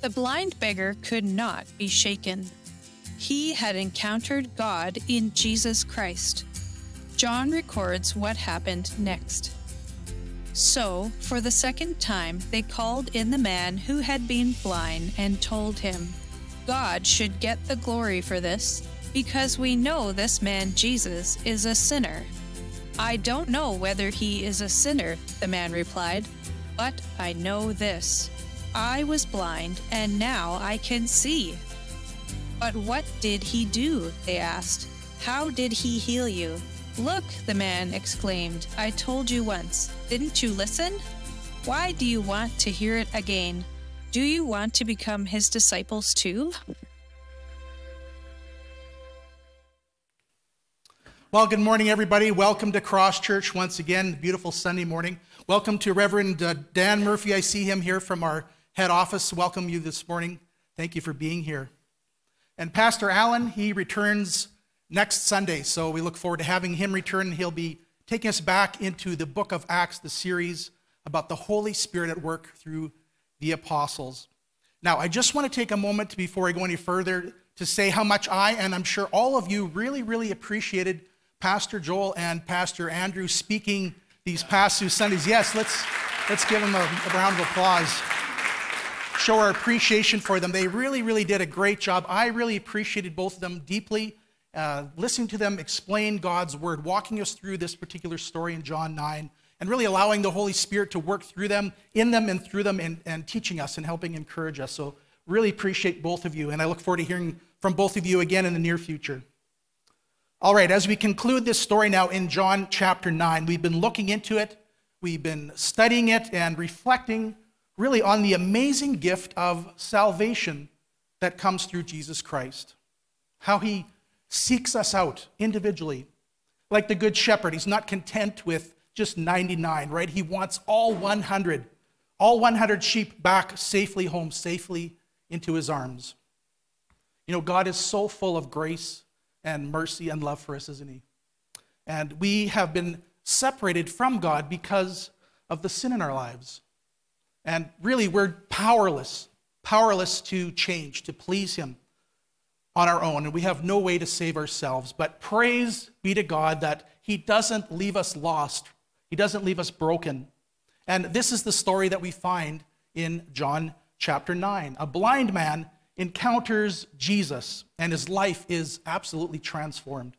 The blind beggar could not be shaken. He had encountered God in Jesus Christ. John records what happened next. So, for the second time, they called in the man who had been blind and told him, God should get the glory for this, because we know this man Jesus is a sinner. I don't know whether he is a sinner, the man replied, but I know this. I was blind, and now I can see. But what did he do? They asked. How did he heal you? Look, the man exclaimed. I told you once. Didn't you listen? Why do you want to hear it again? Do you want to become his disciples too? Well, good morning, everybody. Welcome to Cross Church once again. Beautiful Sunday morning. Welcome to Reverend uh, Dan Murphy. I see him here from our head office. Welcome you this morning. Thank you for being here. And Pastor Allen, he returns next Sunday. So we look forward to having him return. He'll be taking us back into the book of Acts, the series about the Holy Spirit at work through the apostles. Now, I just want to take a moment before I go any further to say how much I, and I'm sure all of you, really, really appreciated Pastor Joel and Pastor Andrew speaking these past two Sundays. Yes, let's, let's give them a, a round of applause. Show our appreciation for them. They really, really did a great job. I really appreciated both of them deeply uh, listening to them explain God's word, walking us through this particular story in John 9, and really allowing the Holy Spirit to work through them, in them, and through them, and, and teaching us and helping encourage us. So, really appreciate both of you, and I look forward to hearing from both of you again in the near future. All right, as we conclude this story now in John chapter 9, we've been looking into it, we've been studying it, and reflecting really on the amazing gift of salvation that comes through Jesus Christ. How he seeks us out individually. Like the Good Shepherd, he's not content with just 99, right? He wants all 100, all 100 sheep back safely home, safely into his arms. You know, God is so full of grace and mercy and love for us, isn't he? And we have been separated from God because of the sin in our lives. And really, we're powerless, powerless to change, to please him on our own, and we have no way to save ourselves. But praise be to God that He doesn't leave us lost, He doesn't leave us broken. And this is the story that we find in John chapter 9. A blind man encounters Jesus, and his life is absolutely transformed.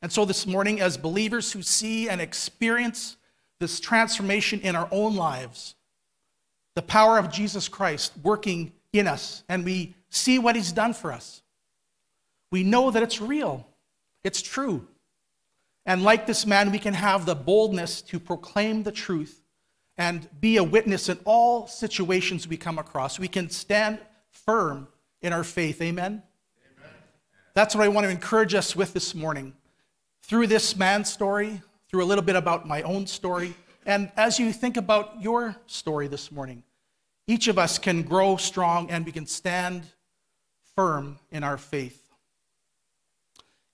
And so, this morning, as believers who see and experience this transformation in our own lives, the power of Jesus Christ working in us, and we see what he's done for us, we know that it's real, it's true. And like this man, we can have the boldness to proclaim the truth and be a witness in all situations we come across. We can stand firm in our faith. Amen? Amen? That's what I want to encourage us with this morning. Through this man's story, through a little bit about my own story, and as you think about your story this morning, each of us can grow strong and we can stand firm in our faith.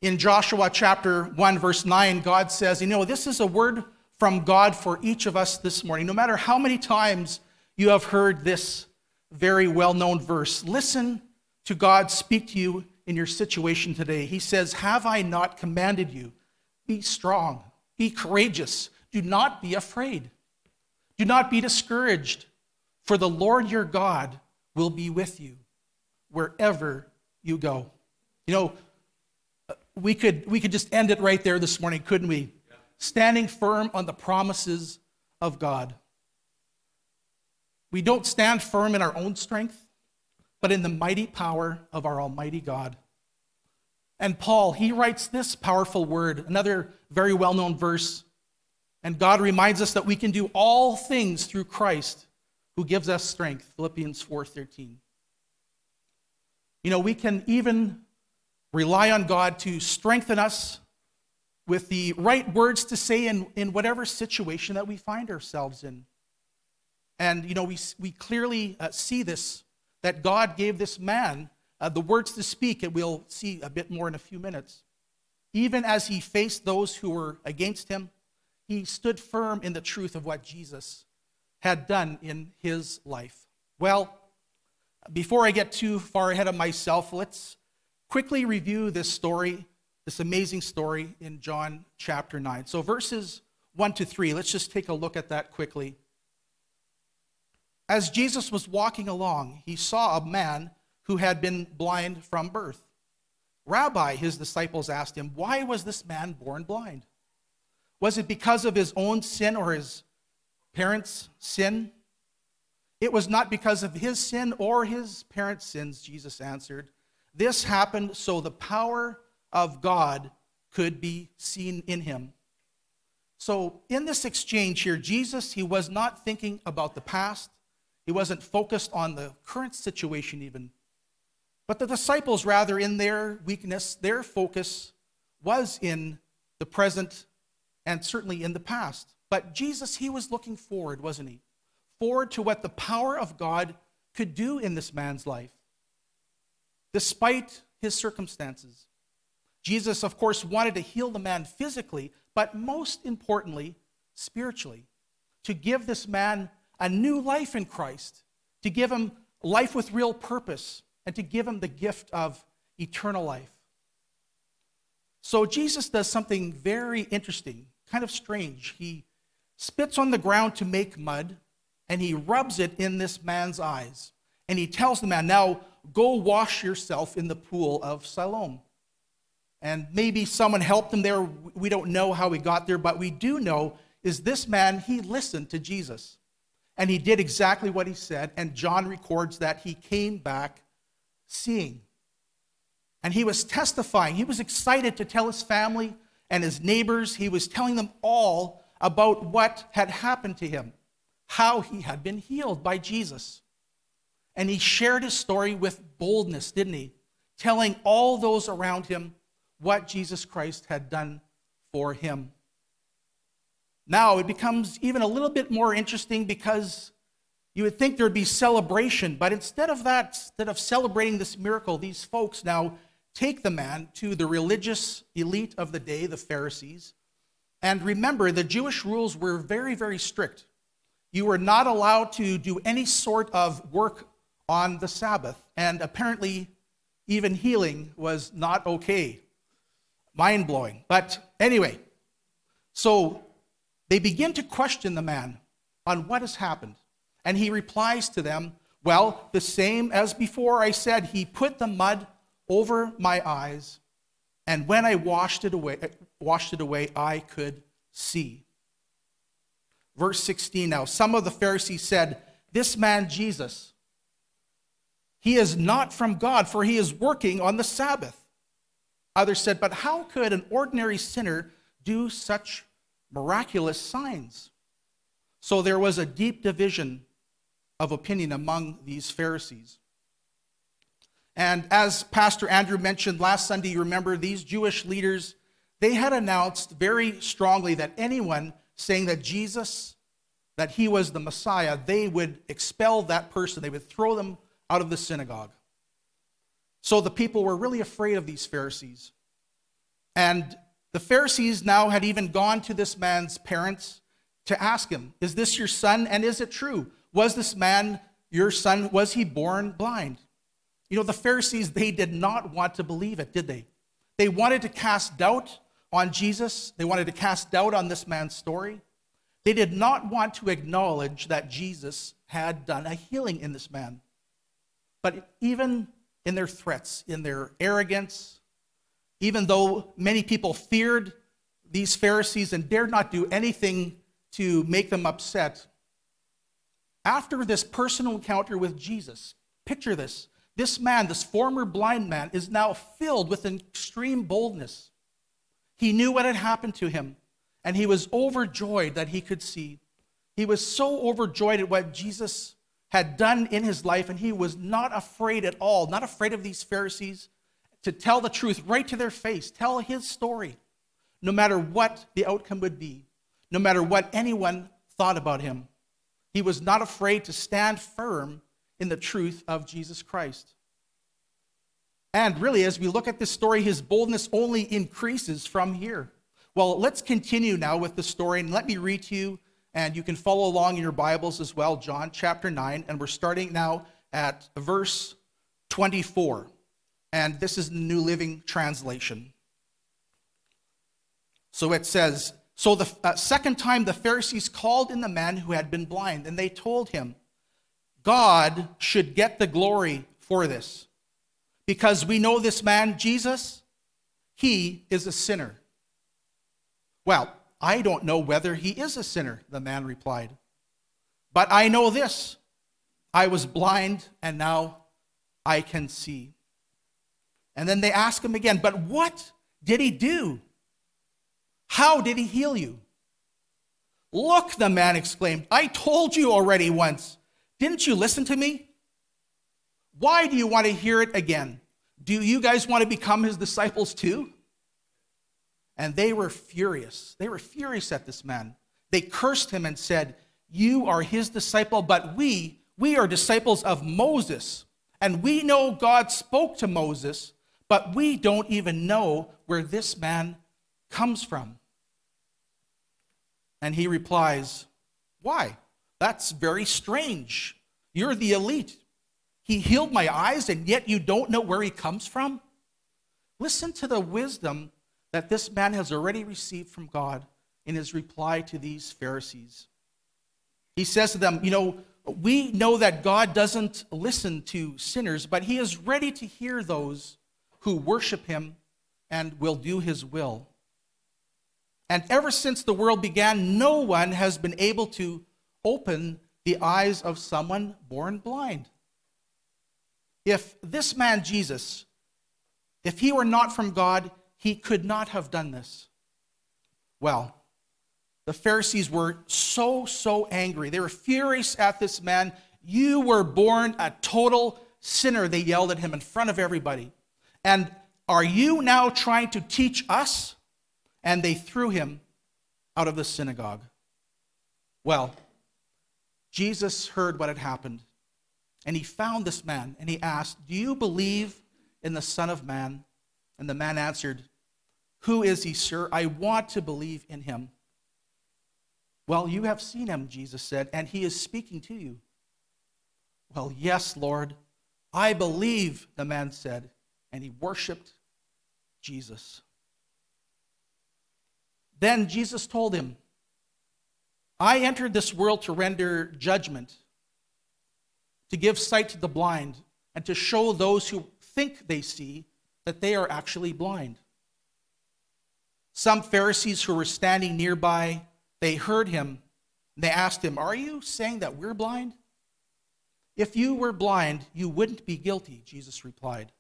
In Joshua chapter 1, verse 9, God says, You know, this is a word from God for each of us this morning. No matter how many times you have heard this very well known verse, listen to God speak to you in your situation today. He says, Have I not commanded you? Be strong, be courageous, do not be afraid, do not be discouraged, for the Lord your God will be with you wherever you go. You know, we could, we could just end it right there this morning, couldn't we? Yeah. Standing firm on the promises of God. We don't stand firm in our own strength, but in the mighty power of our Almighty God. And Paul, he writes this powerful word, another very well known verse. And God reminds us that we can do all things through Christ who gives us strength. Philippians 4:13. You know, we can even rely on God to strengthen us with the right words to say in, in whatever situation that we find ourselves in. And, you know, we, we clearly uh, see this that God gave this man uh, the words to speak, and we'll see a bit more in a few minutes. Even as he faced those who were against him, he stood firm in the truth of what Jesus had done in his life. Well, before I get too far ahead of myself, let's quickly review this story, this amazing story in John chapter 9. So, verses 1 to 3, let's just take a look at that quickly. As Jesus was walking along, he saw a man who had been blind from birth. Rabbi, his disciples asked him, Why was this man born blind? Was it because of his own sin or his parents' sin? It was not because of his sin or his parents' sins, Jesus answered. This happened so the power of God could be seen in him. So, in this exchange here, Jesus, he was not thinking about the past. He wasn't focused on the current situation, even. But the disciples, rather, in their weakness, their focus was in the present and certainly in the past. But Jesus, he was looking forward, wasn't he? Forward to what the power of God could do in this man's life, despite his circumstances. Jesus, of course, wanted to heal the man physically, but most importantly, spiritually, to give this man a new life in Christ, to give him life with real purpose, and to give him the gift of eternal life. So Jesus does something very interesting, kind of strange. He spits on the ground to make mud, and he rubs it in this man's eyes. And he tells the man, Now go wash yourself in the pool of Siloam. And maybe someone helped him there. We don't know how he got there, but we do know is this man, he listened to Jesus. And he did exactly what he said. And John records that he came back seeing. And he was testifying. He was excited to tell his family and his neighbors. He was telling them all about what had happened to him, how he had been healed by Jesus. And he shared his story with boldness, didn't he? Telling all those around him what Jesus Christ had done for him. Now it becomes even a little bit more interesting because you would think there'd be celebration, but instead of that, instead of celebrating this miracle, these folks now take the man to the religious elite of the day, the Pharisees. And remember, the Jewish rules were very, very strict. You were not allowed to do any sort of work on the Sabbath, and apparently, even healing was not okay. Mind blowing. But anyway, so they begin to question the man on what has happened. And he replies to them, Well, the same as before I said, he put the mud over my eyes, and when I washed it away, washed it away, I could see. Verse 16 now, some of the Pharisees said, This man Jesus, he is not from God, for he is working on the Sabbath. Others said, But how could an ordinary sinner do such miraculous signs? So there was a deep division of opinion among these Pharisees. And as Pastor Andrew mentioned last Sunday, you remember these Jewish leaders, they had announced very strongly that anyone saying that Jesus, that he was the Messiah, they would expel that person. They would throw them out of the synagogue. So the people were really afraid of these Pharisees. And the Pharisees now had even gone to this man's parents to ask him, Is this your son? And is it true? Was this man your son? Was he born blind? You know, the Pharisees, they did not want to believe it, did they? They wanted to cast doubt on Jesus, they wanted to cast doubt on this man's story. They did not want to acknowledge that Jesus had done a healing in this man. But even in their threats, in their arrogance, even though many people feared these Pharisees and dared not do anything to make them upset, after this personal encounter with Jesus, picture this this man, this former blind man, is now filled with extreme boldness. He knew what had happened to him, and he was overjoyed that he could see. He was so overjoyed at what Jesus had done in his life, and he was not afraid at all, not afraid of these Pharisees, to tell the truth right to their face, tell his story, no matter what the outcome would be, no matter what anyone thought about him. He was not afraid to stand firm in the truth of Jesus Christ. And really, as we look at this story, his boldness only increases from here. Well, let's continue now with the story, and let me read to you, and you can follow along in your Bibles as well, John chapter 9, and we're starting now at verse 24. And this is the New Living Translation. So it says, So the uh, second time the Pharisees called in the man who had been blind, and they told him, God should get the glory for this. Because we know this man, Jesus, he is a sinner. Well, I don't know whether he is a sinner, the man replied. But I know this I was blind, and now I can see. And then they ask him again, But what did he do? How did he heal you? Look, the man exclaimed, I told you already once. Didn't you listen to me? Why do you want to hear it again? Do you guys want to become his disciples too? And they were furious. They were furious at this man. They cursed him and said, You are his disciple, but we, we are disciples of Moses. And we know God spoke to Moses, but we don't even know where this man comes from. And he replies, Why? That's very strange. You're the elite. He healed my eyes, and yet you don't know where he comes from? Listen to the wisdom that this man has already received from God in his reply to these Pharisees. He says to them, You know, we know that God doesn't listen to sinners, but he is ready to hear those who worship him and will do his will. And ever since the world began, no one has been able to open the eyes of someone born blind. If this man, Jesus, if he were not from God, he could not have done this. Well, the Pharisees were so, so angry. They were furious at this man. You were born a total sinner, they yelled at him in front of everybody. And are you now trying to teach us? And they threw him out of the synagogue. Well, Jesus heard what had happened, and he found this man, and he asked, Do you believe in the Son of Man? And the man answered, Who is he, sir? I want to believe in him. Well, you have seen him, Jesus said, and he is speaking to you. Well, yes, Lord, I believe, the man said, and he worshiped Jesus. Then Jesus told him, I entered this world to render judgment, to give sight to the blind, and to show those who think they see that they are actually blind. Some Pharisees who were standing nearby, they heard him. and They asked him, Are you saying that we're blind? If you were blind, you wouldn't be guilty, Jesus replied.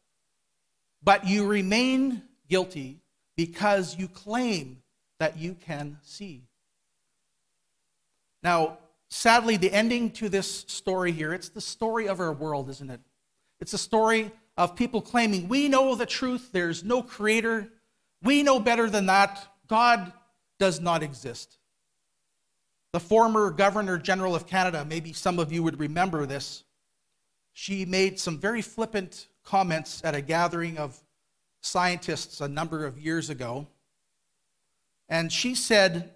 But you remain guilty because you claim that you can see. Now, sadly, the ending to this story here, it's the story of our world, isn't it? It's a story of people claiming, we know the truth, there's no creator, we know better than that, God does not exist. The former Governor General of Canada, maybe some of you would remember this, she made some very flippant comments at a gathering of scientists a number of years ago. And she said,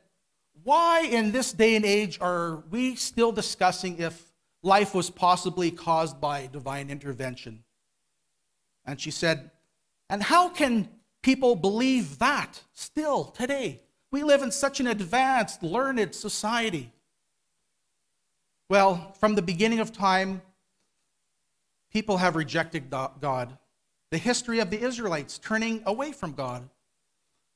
Why in this day and age are we still discussing if life was possibly caused by divine intervention? And she said, And how can people believe that still today? We live in such an advanced, learned society. Well, from the beginning of time, people have rejected God. The history of the Israelites turning away from God.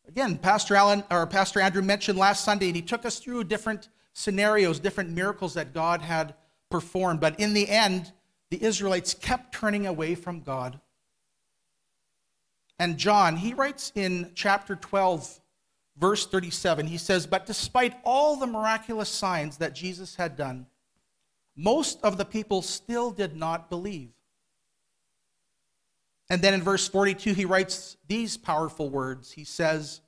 Again, Pastor Allen or Pastor Andrew mentioned last Sunday, and he took us through different scenarios, different miracles that God had performed. But in the end, the Israelites kept turning away from God. And John, he writes in chapter 12, verse 37, he says, But despite all the miraculous signs that Jesus had done, most of the people still did not believe. And then in verse 42, he writes these powerful words. He says,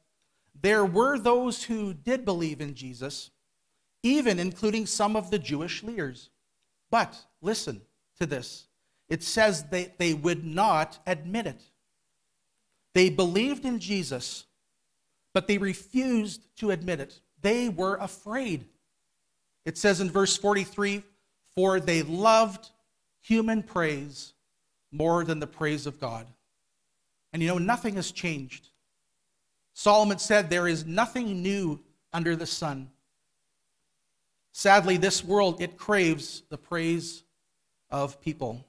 There were those who did believe in Jesus, even including some of the Jewish leaders. But listen to this it says they, they would not admit it. They believed in Jesus, but they refused to admit it. They were afraid. It says in verse 43 For they loved human praise more than the praise of God. And you know, nothing has changed. Solomon said, There is nothing new under the sun. Sadly, this world, it craves the praise of people.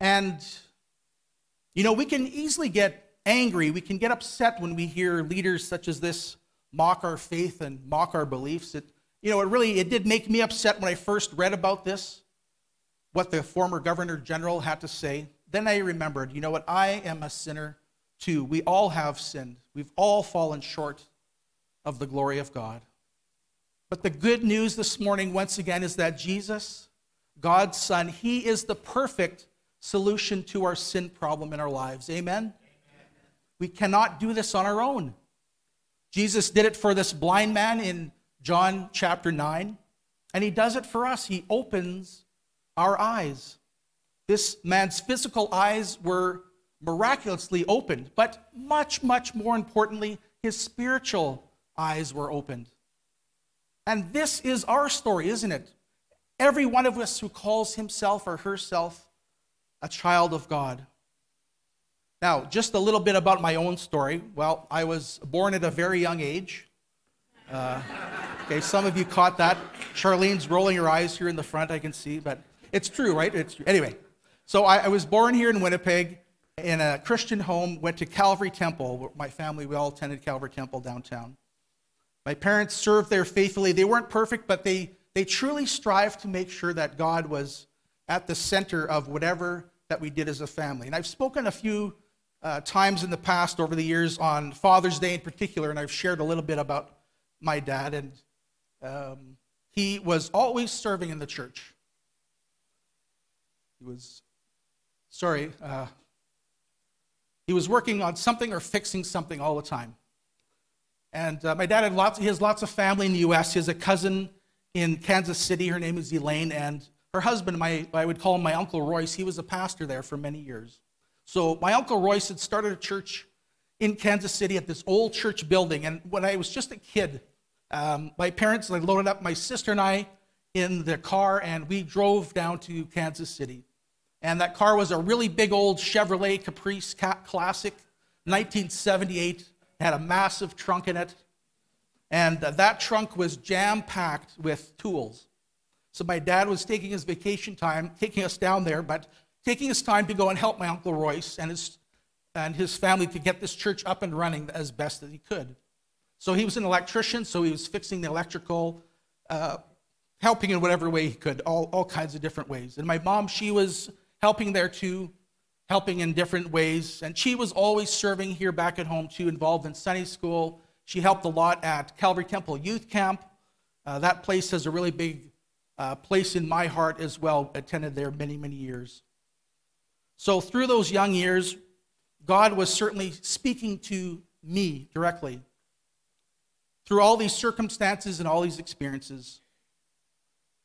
And, you know, we can easily get angry, we can get upset when we hear leaders such as this mock our faith and mock our beliefs. It, you know, it really, it did make me upset when I first read about this, what the former governor general had to say. Then I remembered, you know what, I am a sinner too. We all have sinned. We've all fallen short of the glory of God. But the good news this morning, once again, is that Jesus, God's Son, He is the perfect solution to our sin problem in our lives. Amen? Amen? We cannot do this on our own. Jesus did it for this blind man in John chapter 9, and He does it for us. He opens our eyes. This man's physical eyes were miraculously opened, but much, much more importantly, his spiritual eyes were opened. And this is our story, isn't it? Every one of us who calls himself or herself a child of God. Now, just a little bit about my own story. Well, I was born at a very young age. Uh, okay, some of you caught that. Charlene's rolling her eyes here in the front, I can see, but it's true, right? It's true. Anyway, so I, I was born here in Winnipeg in a Christian home, went to Calvary Temple. My family, we all attended Calvary Temple downtown. My parents served there faithfully. They weren't perfect, but they, they truly strived to make sure that God was at the center of whatever that we did as a family. And I've spoken a few uh, times in the past over the years on Father's Day in particular, and I've shared a little bit about my dad. And um, he was always serving in the church. He was, sorry, uh, he was working on something or fixing something all the time. And uh, my dad had lots, he has lots of family in the U.S. He has a cousin in Kansas City. Her name is Elaine. And her husband, my, I would call him my Uncle Royce, he was a pastor there for many years. So my Uncle Royce had started a church in Kansas City at this old church building. And when I was just a kid, um, my parents like, loaded up my sister and I in the car, and we drove down to Kansas City. And that car was a really big old Chevrolet Caprice Classic, 1978. Had a massive trunk in it. And that trunk was jam packed with tools. So my dad was taking his vacation time, taking us down there, but taking his time to go and help my Uncle Royce and his, and his family to get this church up and running as best as he could. So he was an electrician, so he was fixing the electrical, uh, helping in whatever way he could, all, all kinds of different ways. And my mom, she was helping there too, helping in different ways. And she was always serving here back at home too, involved in Sunday school. She helped a lot at Calvary Temple Youth Camp. Uh, that place has a really big uh, place in my heart as well. Attended there many, many years. So through those young years, God was certainly speaking to me directly. Through all these circumstances and all these experiences,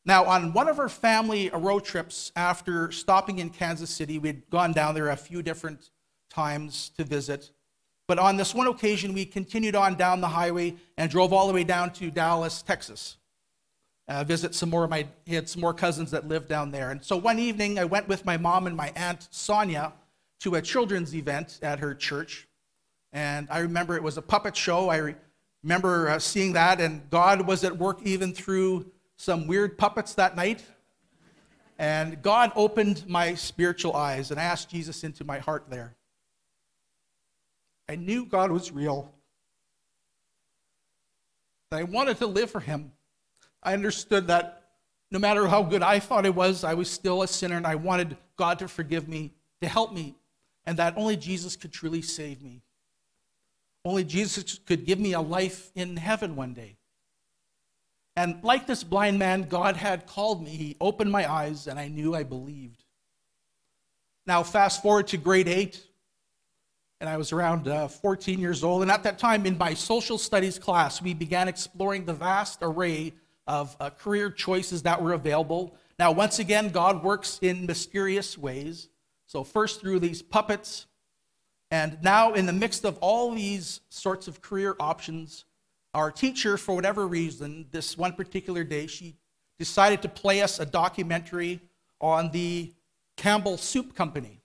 now, on one of our family road trips after stopping in Kansas City, we'd gone down there a few different times to visit. But on this one occasion, we continued on down the highway and drove all the way down to Dallas, Texas. Uh, visit some more of my, he had some more cousins that lived down there. And so one evening, I went with my mom and my aunt Sonia to a children's event at her church. And I remember it was a puppet show. I remember uh, seeing that, and God was at work even through some weird puppets that night. And God opened my spiritual eyes and I asked Jesus into my heart there. I knew God was real. I wanted to live for him. I understood that no matter how good I thought I was, I was still a sinner and I wanted God to forgive me, to help me, and that only Jesus could truly save me. Only Jesus could give me a life in heaven one day. And like this blind man, God had called me. He opened my eyes, and I knew I believed. Now, fast forward to grade eight, and I was around uh, 14 years old. And at that time, in my social studies class, we began exploring the vast array of uh, career choices that were available. Now, once again, God works in mysterious ways. So, first through these puppets, and now in the midst of all these sorts of career options, our teacher, for whatever reason, this one particular day, she decided to play us a documentary on the Campbell Soup Company.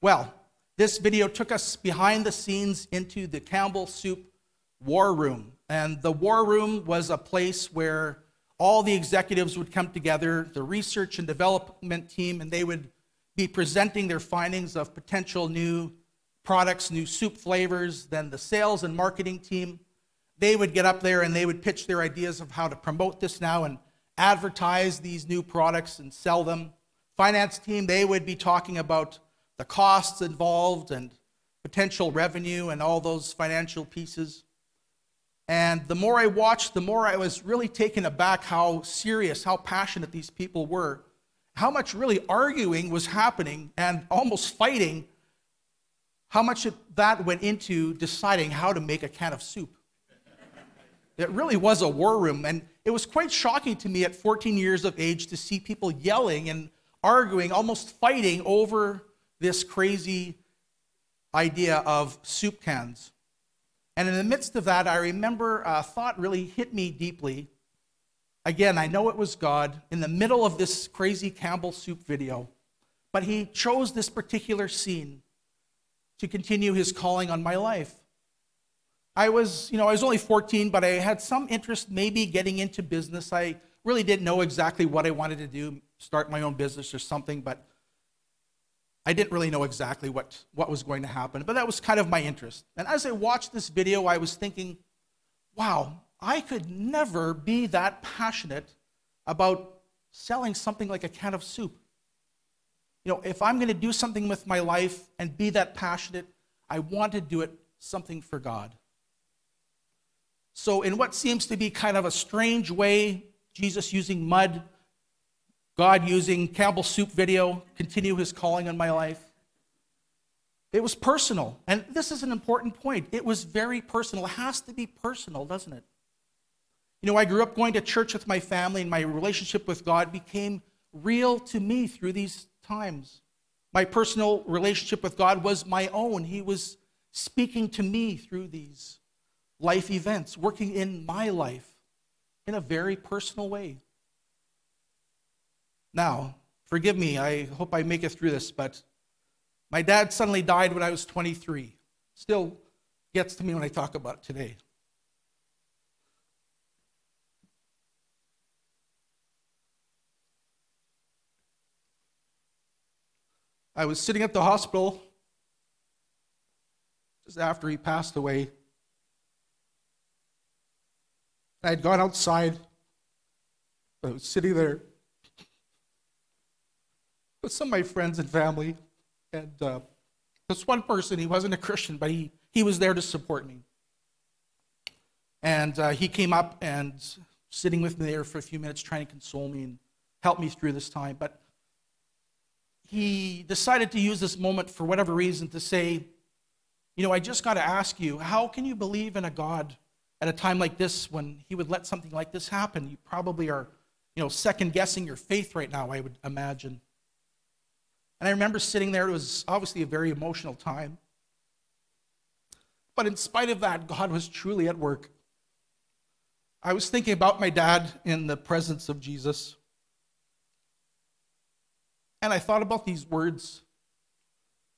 Well, this video took us behind the scenes into the Campbell Soup War Room. And the War Room was a place where all the executives would come together, the research and development team, and they would be presenting their findings of potential new products, new soup flavors. Then the sales and marketing team, they would get up there and they would pitch their ideas of how to promote this now and advertise these new products and sell them. Finance team, they would be talking about the costs involved and potential revenue and all those financial pieces. And the more I watched, the more I was really taken aback how serious, how passionate these people were, how much really arguing was happening and almost fighting, how much that went into deciding how to make a can of soup. It really was a war room. And it was quite shocking to me at 14 years of age to see people yelling and arguing, almost fighting over this crazy idea of soup cans. And in the midst of that, I remember a thought really hit me deeply. Again, I know it was God in the middle of this crazy Campbell soup video, but He chose this particular scene to continue His calling on my life. I was, you know, I was only 14, but I had some interest maybe getting into business. I really didn't know exactly what I wanted to do, start my own business or something, but I didn't really know exactly what, what was going to happen, but that was kind of my interest. And as I watched this video, I was thinking, wow, I could never be that passionate about selling something like a can of soup. You know, if I'm going to do something with my life and be that passionate, I want to do it something for God. So, in what seems to be kind of a strange way, Jesus using mud God using Campbell Soup video, continue his calling on my life. It was personal. And this is an important point. It was very personal. It has to be personal, doesn't it? You know, I grew up going to church with my family, and my relationship with God became real to me through these times. My personal relationship with God was my own. He was speaking to me through these life events, working in my life in a very personal way. Now, forgive me, I hope I make it through this, but my dad suddenly died when I was 23. Still gets to me when I talk about it today. I was sitting at the hospital just after he passed away. I had gone outside. I was sitting there with some of my friends and family. And uh, this one person, he wasn't a Christian, but he, he was there to support me. And uh, he came up and sitting with me there for a few minutes, trying to console me and help me through this time. But he decided to use this moment for whatever reason to say, you know, I just got to ask you, how can you believe in a God at a time like this when he would let something like this happen? You probably are, you know, second guessing your faith right now, I would imagine. And I remember sitting there, it was obviously a very emotional time. But in spite of that, God was truly at work. I was thinking about my dad in the presence of Jesus. And I thought about these words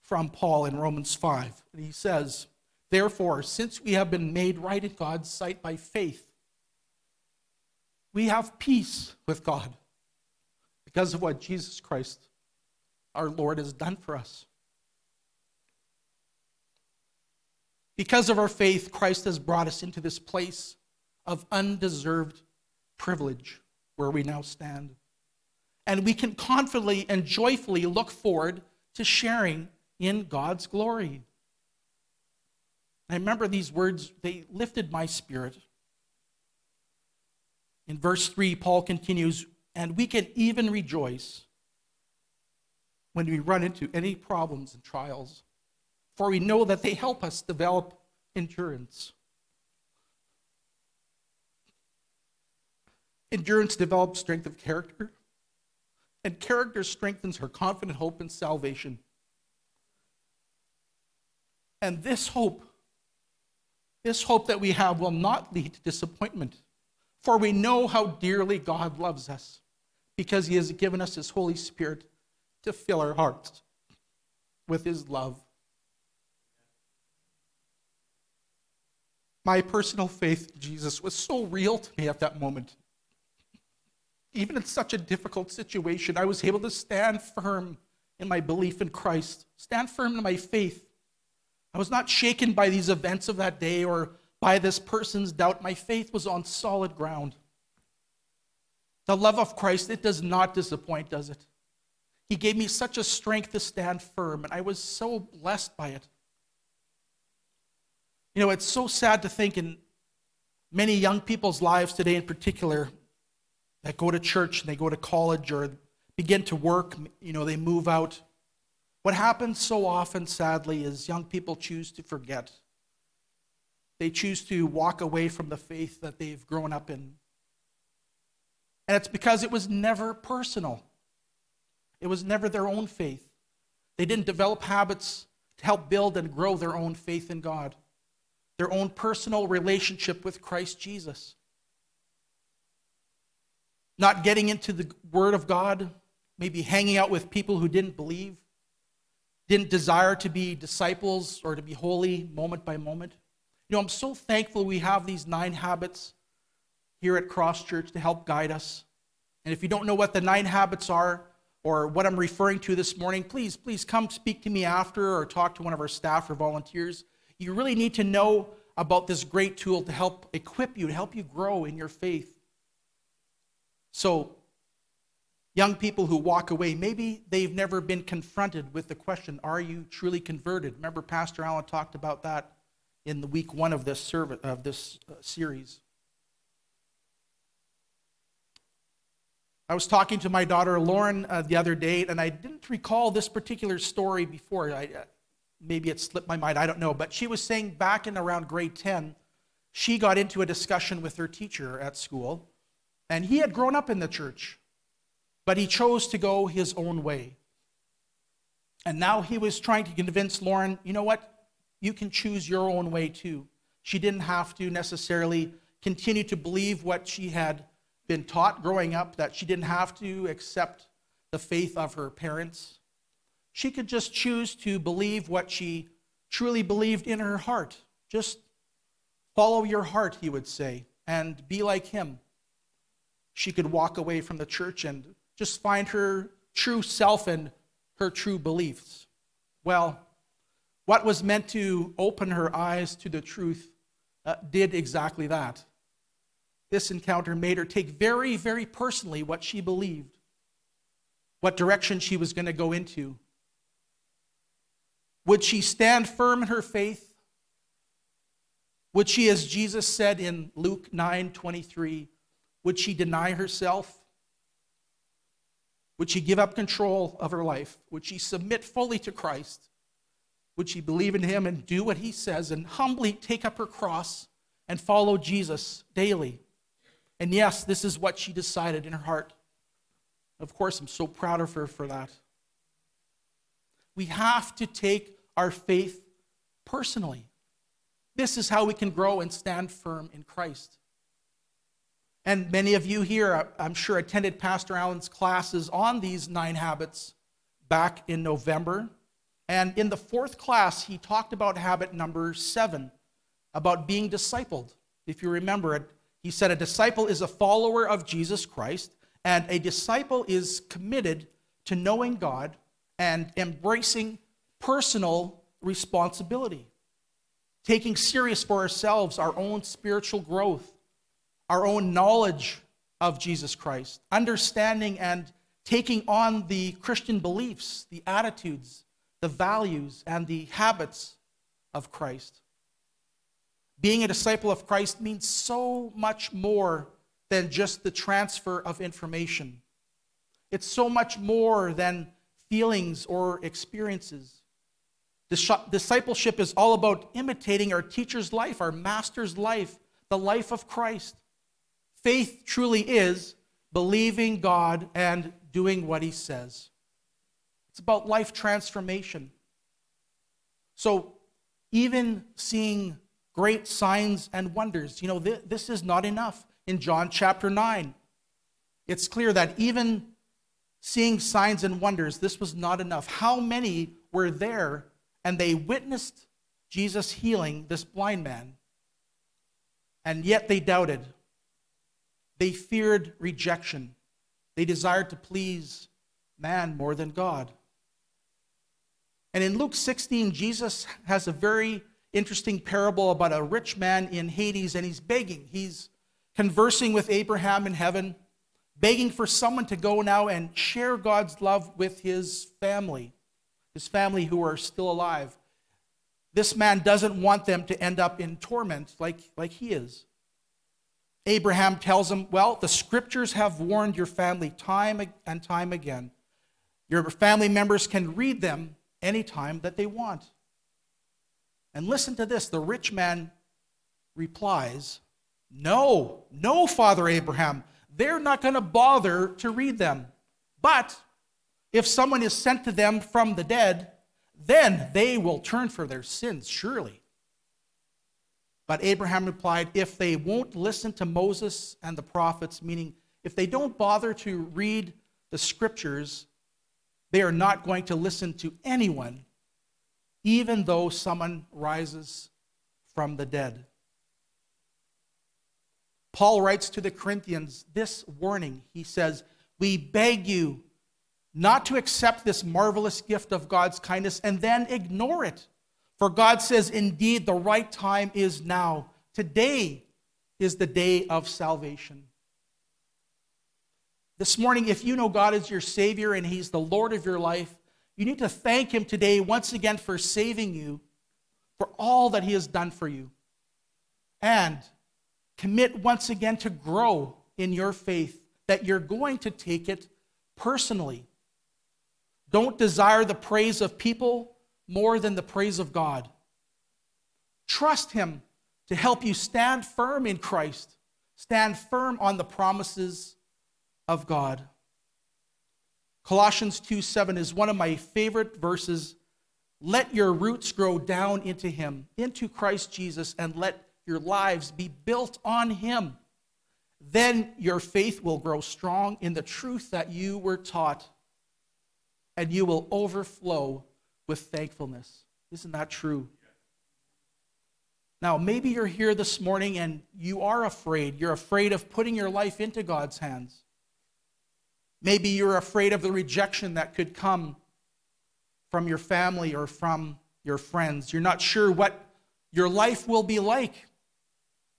from Paul in Romans 5. And he says, Therefore, since we have been made right in God's sight by faith, we have peace with God because of what Jesus Christ our Lord has done for us. Because of our faith, Christ has brought us into this place of undeserved privilege where we now stand. And we can confidently and joyfully look forward to sharing in God's glory. I remember these words, they lifted my spirit. In verse 3, Paul continues, and we can even rejoice when we run into any problems and trials, for we know that they help us develop endurance. Endurance develops strength of character, and character strengthens her confident hope in salvation. And this hope, this hope that we have, will not lead to disappointment, for we know how dearly God loves us because He has given us His Holy Spirit to fill our hearts with His love. My personal faith in Jesus was so real to me at that moment. Even in such a difficult situation, I was able to stand firm in my belief in Christ, stand firm in my faith. I was not shaken by these events of that day or by this person's doubt. My faith was on solid ground. The love of Christ, it does not disappoint, does it? He gave me such a strength to stand firm, and I was so blessed by it. You know, it's so sad to think in many young people's lives today, in particular, that go to church and they go to college or begin to work, you know, they move out. What happens so often, sadly, is young people choose to forget. They choose to walk away from the faith that they've grown up in. And it's because it was never personal, it was never their own faith. They didn't develop habits to help build and grow their own faith in God, their own personal relationship with Christ Jesus. Not getting into the Word of God, maybe hanging out with people who didn't believe, didn't desire to be disciples or to be holy moment by moment. You know, I'm so thankful we have these nine habits here at Cross Church to help guide us. And if you don't know what the nine habits are or what I'm referring to this morning, please, please come speak to me after or talk to one of our staff or volunteers. You really need to know about this great tool to help equip you, to help you grow in your faith. So, young people who walk away, maybe they've never been confronted with the question, Are you truly converted? Remember, Pastor Allen talked about that in the week one of this, service, of this uh, series. I was talking to my daughter Lauren uh, the other day, and I didn't recall this particular story before. I, uh, maybe it slipped my mind, I don't know. But she was saying back in around grade 10, she got into a discussion with her teacher at school, and he had grown up in the church, but he chose to go his own way. And now he was trying to convince Lauren, you know what? You can choose your own way too. She didn't have to necessarily continue to believe what she had been taught growing up that she didn't have to accept the faith of her parents. She could just choose to believe what she truly believed in her heart. Just follow your heart, he would say, and be like him. She could walk away from the church and just find her true self and her true beliefs. Well, what was meant to open her eyes to the truth uh, did exactly that. This encounter made her take very, very personally what she believed, what direction she was going to go into. Would she stand firm in her faith? Would she, as Jesus said in Luke 9 23, would she deny herself? Would she give up control of her life? Would she submit fully to Christ? Would she believe in him and do what he says and humbly take up her cross and follow Jesus daily? And yes, this is what she decided in her heart. Of course, I'm so proud of her for that. We have to take our faith personally. This is how we can grow and stand firm in Christ. And many of you here, I'm sure, attended Pastor Allen's classes on these nine habits back in November. And in the fourth class, he talked about habit number seven, about being discipled. If you remember it, he said a disciple is a follower of Jesus Christ, and a disciple is committed to knowing God and embracing personal responsibility, taking serious for ourselves our own spiritual growth, our own knowledge of Jesus Christ, understanding and taking on the Christian beliefs, the attitudes, the values, and the habits of Christ. Being a disciple of Christ means so much more than just the transfer of information. It's so much more than feelings or experiences. Discipleship is all about imitating our teacher's life, our master's life, the life of Christ. Faith truly is believing God and doing what he says. It's about life transformation. So, even seeing great signs and wonders. You know, th- this is not enough. In John chapter 9, it's clear that even seeing signs and wonders, this was not enough. How many were there and they witnessed Jesus healing this blind man, and yet they doubted? They feared rejection. They desired to please man more than God. And in Luke 16, Jesus has a very interesting parable about a rich man in Hades, and he's begging. He's conversing with Abraham in heaven, begging for someone to go now and share God's love with his family, his family who are still alive. This man doesn't want them to end up in torment like, like he is. Abraham tells him, Well, the scriptures have warned your family time and time again. Your family members can read them anytime that they want. And listen to this the rich man replies, No, no, Father Abraham, they're not going to bother to read them. But if someone is sent to them from the dead, then they will turn for their sins, surely. But Abraham replied, If they won't listen to Moses and the prophets, meaning if they don't bother to read the scriptures, they are not going to listen to anyone, even though someone rises from the dead. Paul writes to the Corinthians this warning. He says, We beg you not to accept this marvelous gift of God's kindness and then ignore it. For God says, Indeed, the right time is now. Today is the day of salvation. This morning, if you know God is your Savior and He's the Lord of your life, you need to thank Him today once again for saving you, for all that He has done for you. And commit once again to grow in your faith, that you're going to take it personally. Don't desire the praise of people more than the praise of God. Trust Him to help you stand firm in Christ, stand firm on the promises of God. Colossians 2 7 is one of my favorite verses. Let your roots grow down into Him, into Christ Jesus, and let your lives be built on Him. Then your faith will grow strong in the truth that you were taught, and you will overflow with thankfulness. Isn't that true? Now, maybe you're here this morning and you are afraid. You're afraid of putting your life into God's hands. Maybe you're afraid of the rejection that could come from your family or from your friends. You're not sure what your life will be like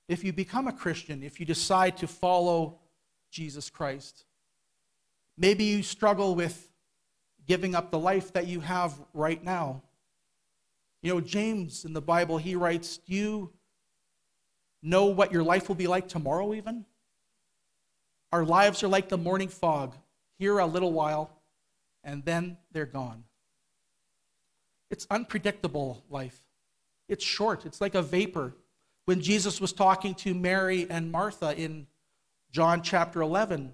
if you become a Christian, if you decide to follow Jesus Christ. Maybe you struggle with giving up the life that you have right now. You know, James in the Bible, he writes, Do you know what your life will be like tomorrow, even? Our lives are like the morning fog here a little while, and then they're gone. It's unpredictable life. It's short, it's like a vapor. When Jesus was talking to Mary and Martha in John chapter 11,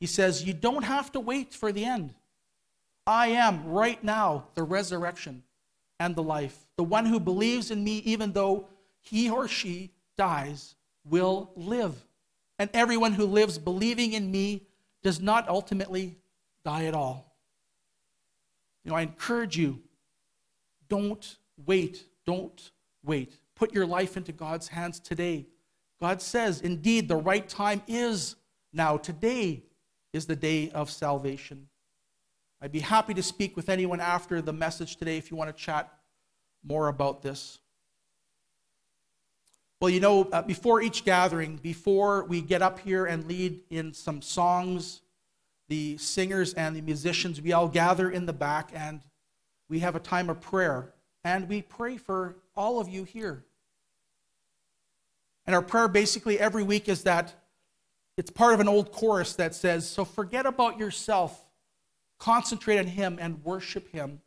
he says, You don't have to wait for the end. I am right now the resurrection and the life. The one who believes in me, even though he or she dies, will live. And everyone who lives believing in me does not ultimately die at all. You know, I encourage you don't wait. Don't wait. Put your life into God's hands today. God says, indeed, the right time is now. Today is the day of salvation. I'd be happy to speak with anyone after the message today if you want to chat more about this. Well, you know, uh, before each gathering, before we get up here and lead in some songs, the singers and the musicians, we all gather in the back and we have a time of prayer. And we pray for all of you here. And our prayer basically every week is that it's part of an old chorus that says, So forget about yourself, concentrate on Him, and worship Him.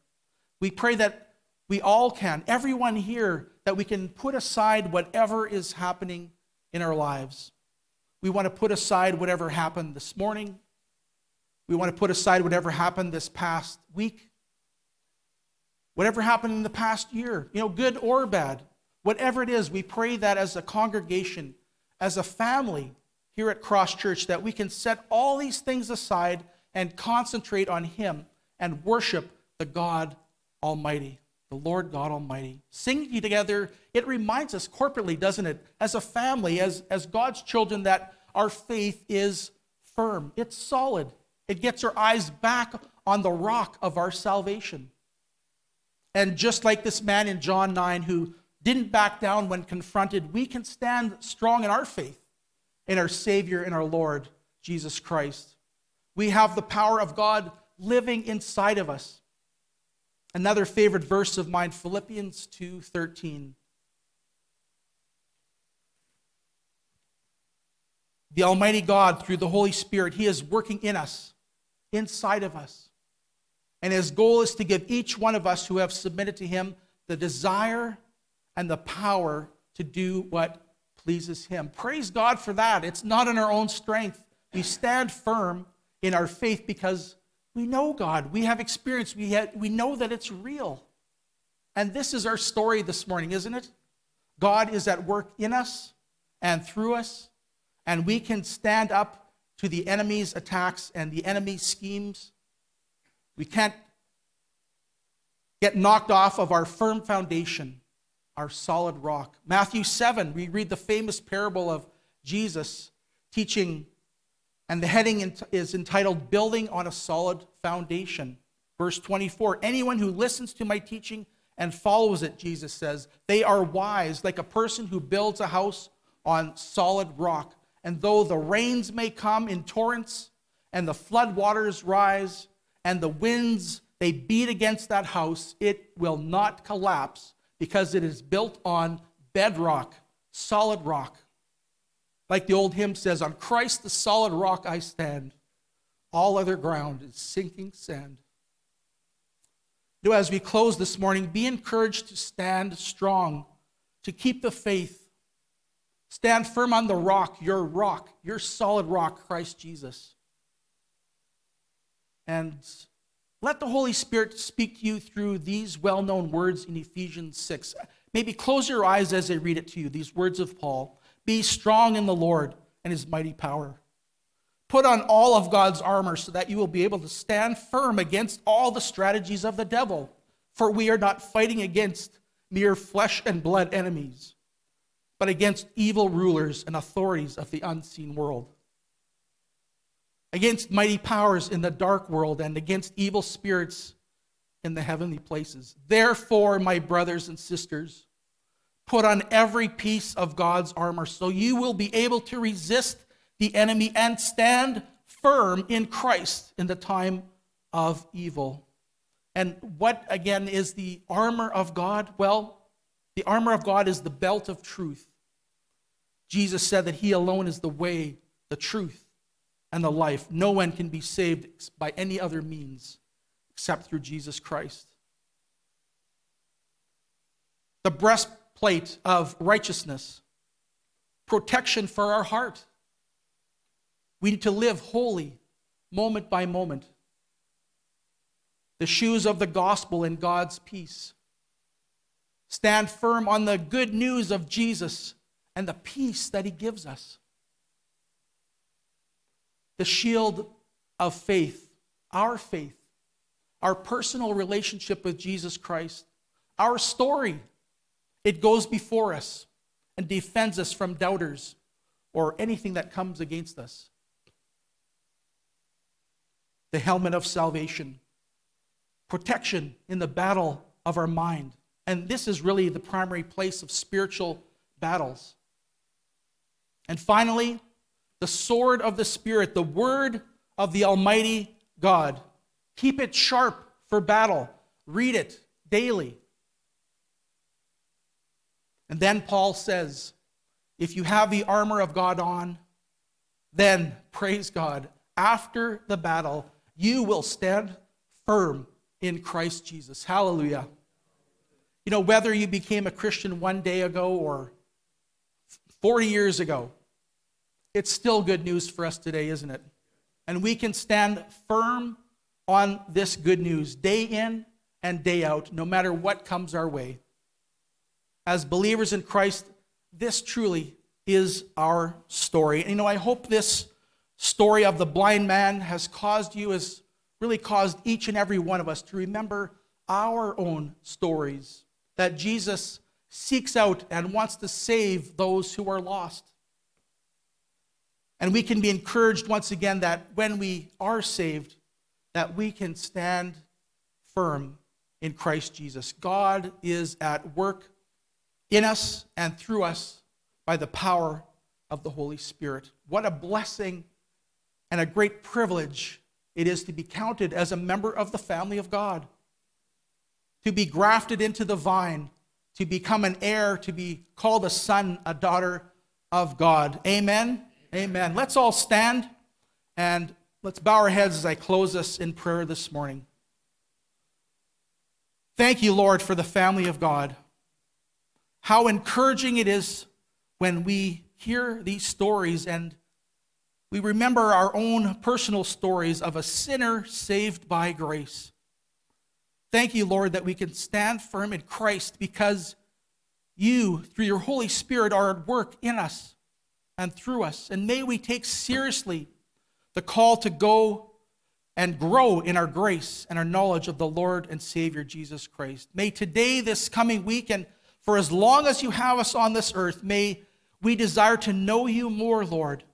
We pray that we all can, everyone here, that we can put aside whatever is happening in our lives. We want to put aside whatever happened this morning. We want to put aside whatever happened this past week, whatever happened in the past year, you know, good or bad. Whatever it is, we pray that as a congregation, as a family here at Cross Church that we can set all these things aside and concentrate on Him and worship the God Almighty, the Lord God Almighty. Singing together, it reminds us corporately, doesn't it, as a family, as, as God's children, that our faith is firm, it's solid. It gets our eyes back on the rock of our salvation. And just like this man in John 9 who didn't back down when confronted, we can stand strong in our faith in our Savior and our Lord, Jesus Christ. We have the power of God living inside of us. Another favorite verse of mine, Philippians 2:13. The Almighty God, through the Holy Spirit, He is working in us, inside of us. And His goal is to give each one of us who have submitted to Him the desire and the power to do what pleases Him. Praise God for that. It's not in our own strength. We stand firm in our faith because we know God. We have experience. We, have, we know that it's real. And this is our story this morning, isn't it? God is at work in us and through us, and we can stand up to the enemy's attacks and the enemy's schemes. We can't get knocked off of our firm foundation, our solid rock. Matthew 7, we read the famous parable of Jesus teaching and the heading is entitled Building on a Solid Foundation. Verse 24 Anyone who listens to my teaching and follows it, Jesus says, they are wise, like a person who builds a house on solid rock. And though the rains may come in torrents, and the flood waters rise, and the winds they beat against that house, it will not collapse because it is built on bedrock, solid rock. Like the old hymn says, On Christ the solid rock I stand, all other ground is sinking sand. Do as we close this morning, be encouraged to stand strong, to keep the faith. Stand firm on the rock, your rock, your solid rock, Christ Jesus. And let the Holy Spirit speak to you through these well known words in Ephesians 6. Maybe close your eyes as I read it to you, these words of Paul. Be strong in the Lord and his mighty power. Put on all of God's armor so that you will be able to stand firm against all the strategies of the devil. For we are not fighting against mere flesh and blood enemies, but against evil rulers and authorities of the unseen world, against mighty powers in the dark world, and against evil spirits in the heavenly places. Therefore, my brothers and sisters, Put on every piece of God's armor so you will be able to resist the enemy and stand firm in Christ in the time of evil. And what, again, is the armor of God? Well, the armor of God is the belt of truth. Jesus said that He alone is the way, the truth, and the life. No one can be saved by any other means except through Jesus Christ. The breast plate of righteousness, protection for our heart. We need to live holy moment by moment. The shoes of the gospel and God's peace. Stand firm on the good news of Jesus and the peace that he gives us. The shield of faith, our faith, our personal relationship with Jesus Christ, our story it goes before us and defends us from doubters or anything that comes against us. The helmet of salvation, protection in the battle of our mind. And this is really the primary place of spiritual battles. And finally, the sword of the Spirit, the word of the Almighty God. Keep it sharp for battle. Read it daily. And then Paul says, if you have the armor of God on, then praise God. After the battle, you will stand firm in Christ Jesus. Hallelujah. You know, whether you became a Christian one day ago or 40 years ago, it's still good news for us today, isn't it? And we can stand firm on this good news day in and day out, no matter what comes our way as believers in Christ, this truly is our story. And, you know, I hope this story of the blind man has caused you, has really caused each and every one of us to remember our own stories that Jesus seeks out and wants to save those who are lost. And we can be encouraged once again that when we are saved, that we can stand firm in Christ Jesus. God is at work in us and through us by the power of the Holy Spirit. What a blessing and a great privilege it is to be counted as a member of the family of God, to be grafted into the vine, to become an heir, to be called a son, a daughter of God. Amen. Amen. Let's all stand and let's bow our heads as I close us in prayer this morning. Thank you, Lord, for the family of God. How encouraging it is when we hear these stories and we remember our own personal stories of a sinner saved by grace. Thank you, Lord, that we can stand firm in Christ because you, through your Holy Spirit, are at work in us and through us. And may we take seriously the call to go and grow in our grace and our knowledge of the Lord and Savior Jesus Christ. May today, this coming week, and for as long as you have us on this earth, may we desire to know you more, Lord,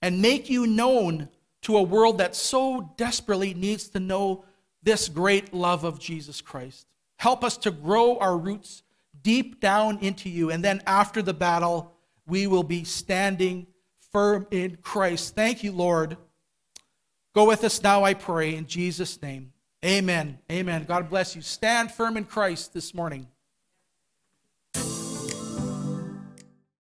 and make you known to a world that so desperately needs to know this great love of Jesus Christ. Help us to grow our roots deep down into you, and then after the battle, we will be standing firm in Christ. Thank you, Lord. Go with us now, I pray, in Jesus' name. Amen. Amen. God bless you. Stand firm in Christ this morning.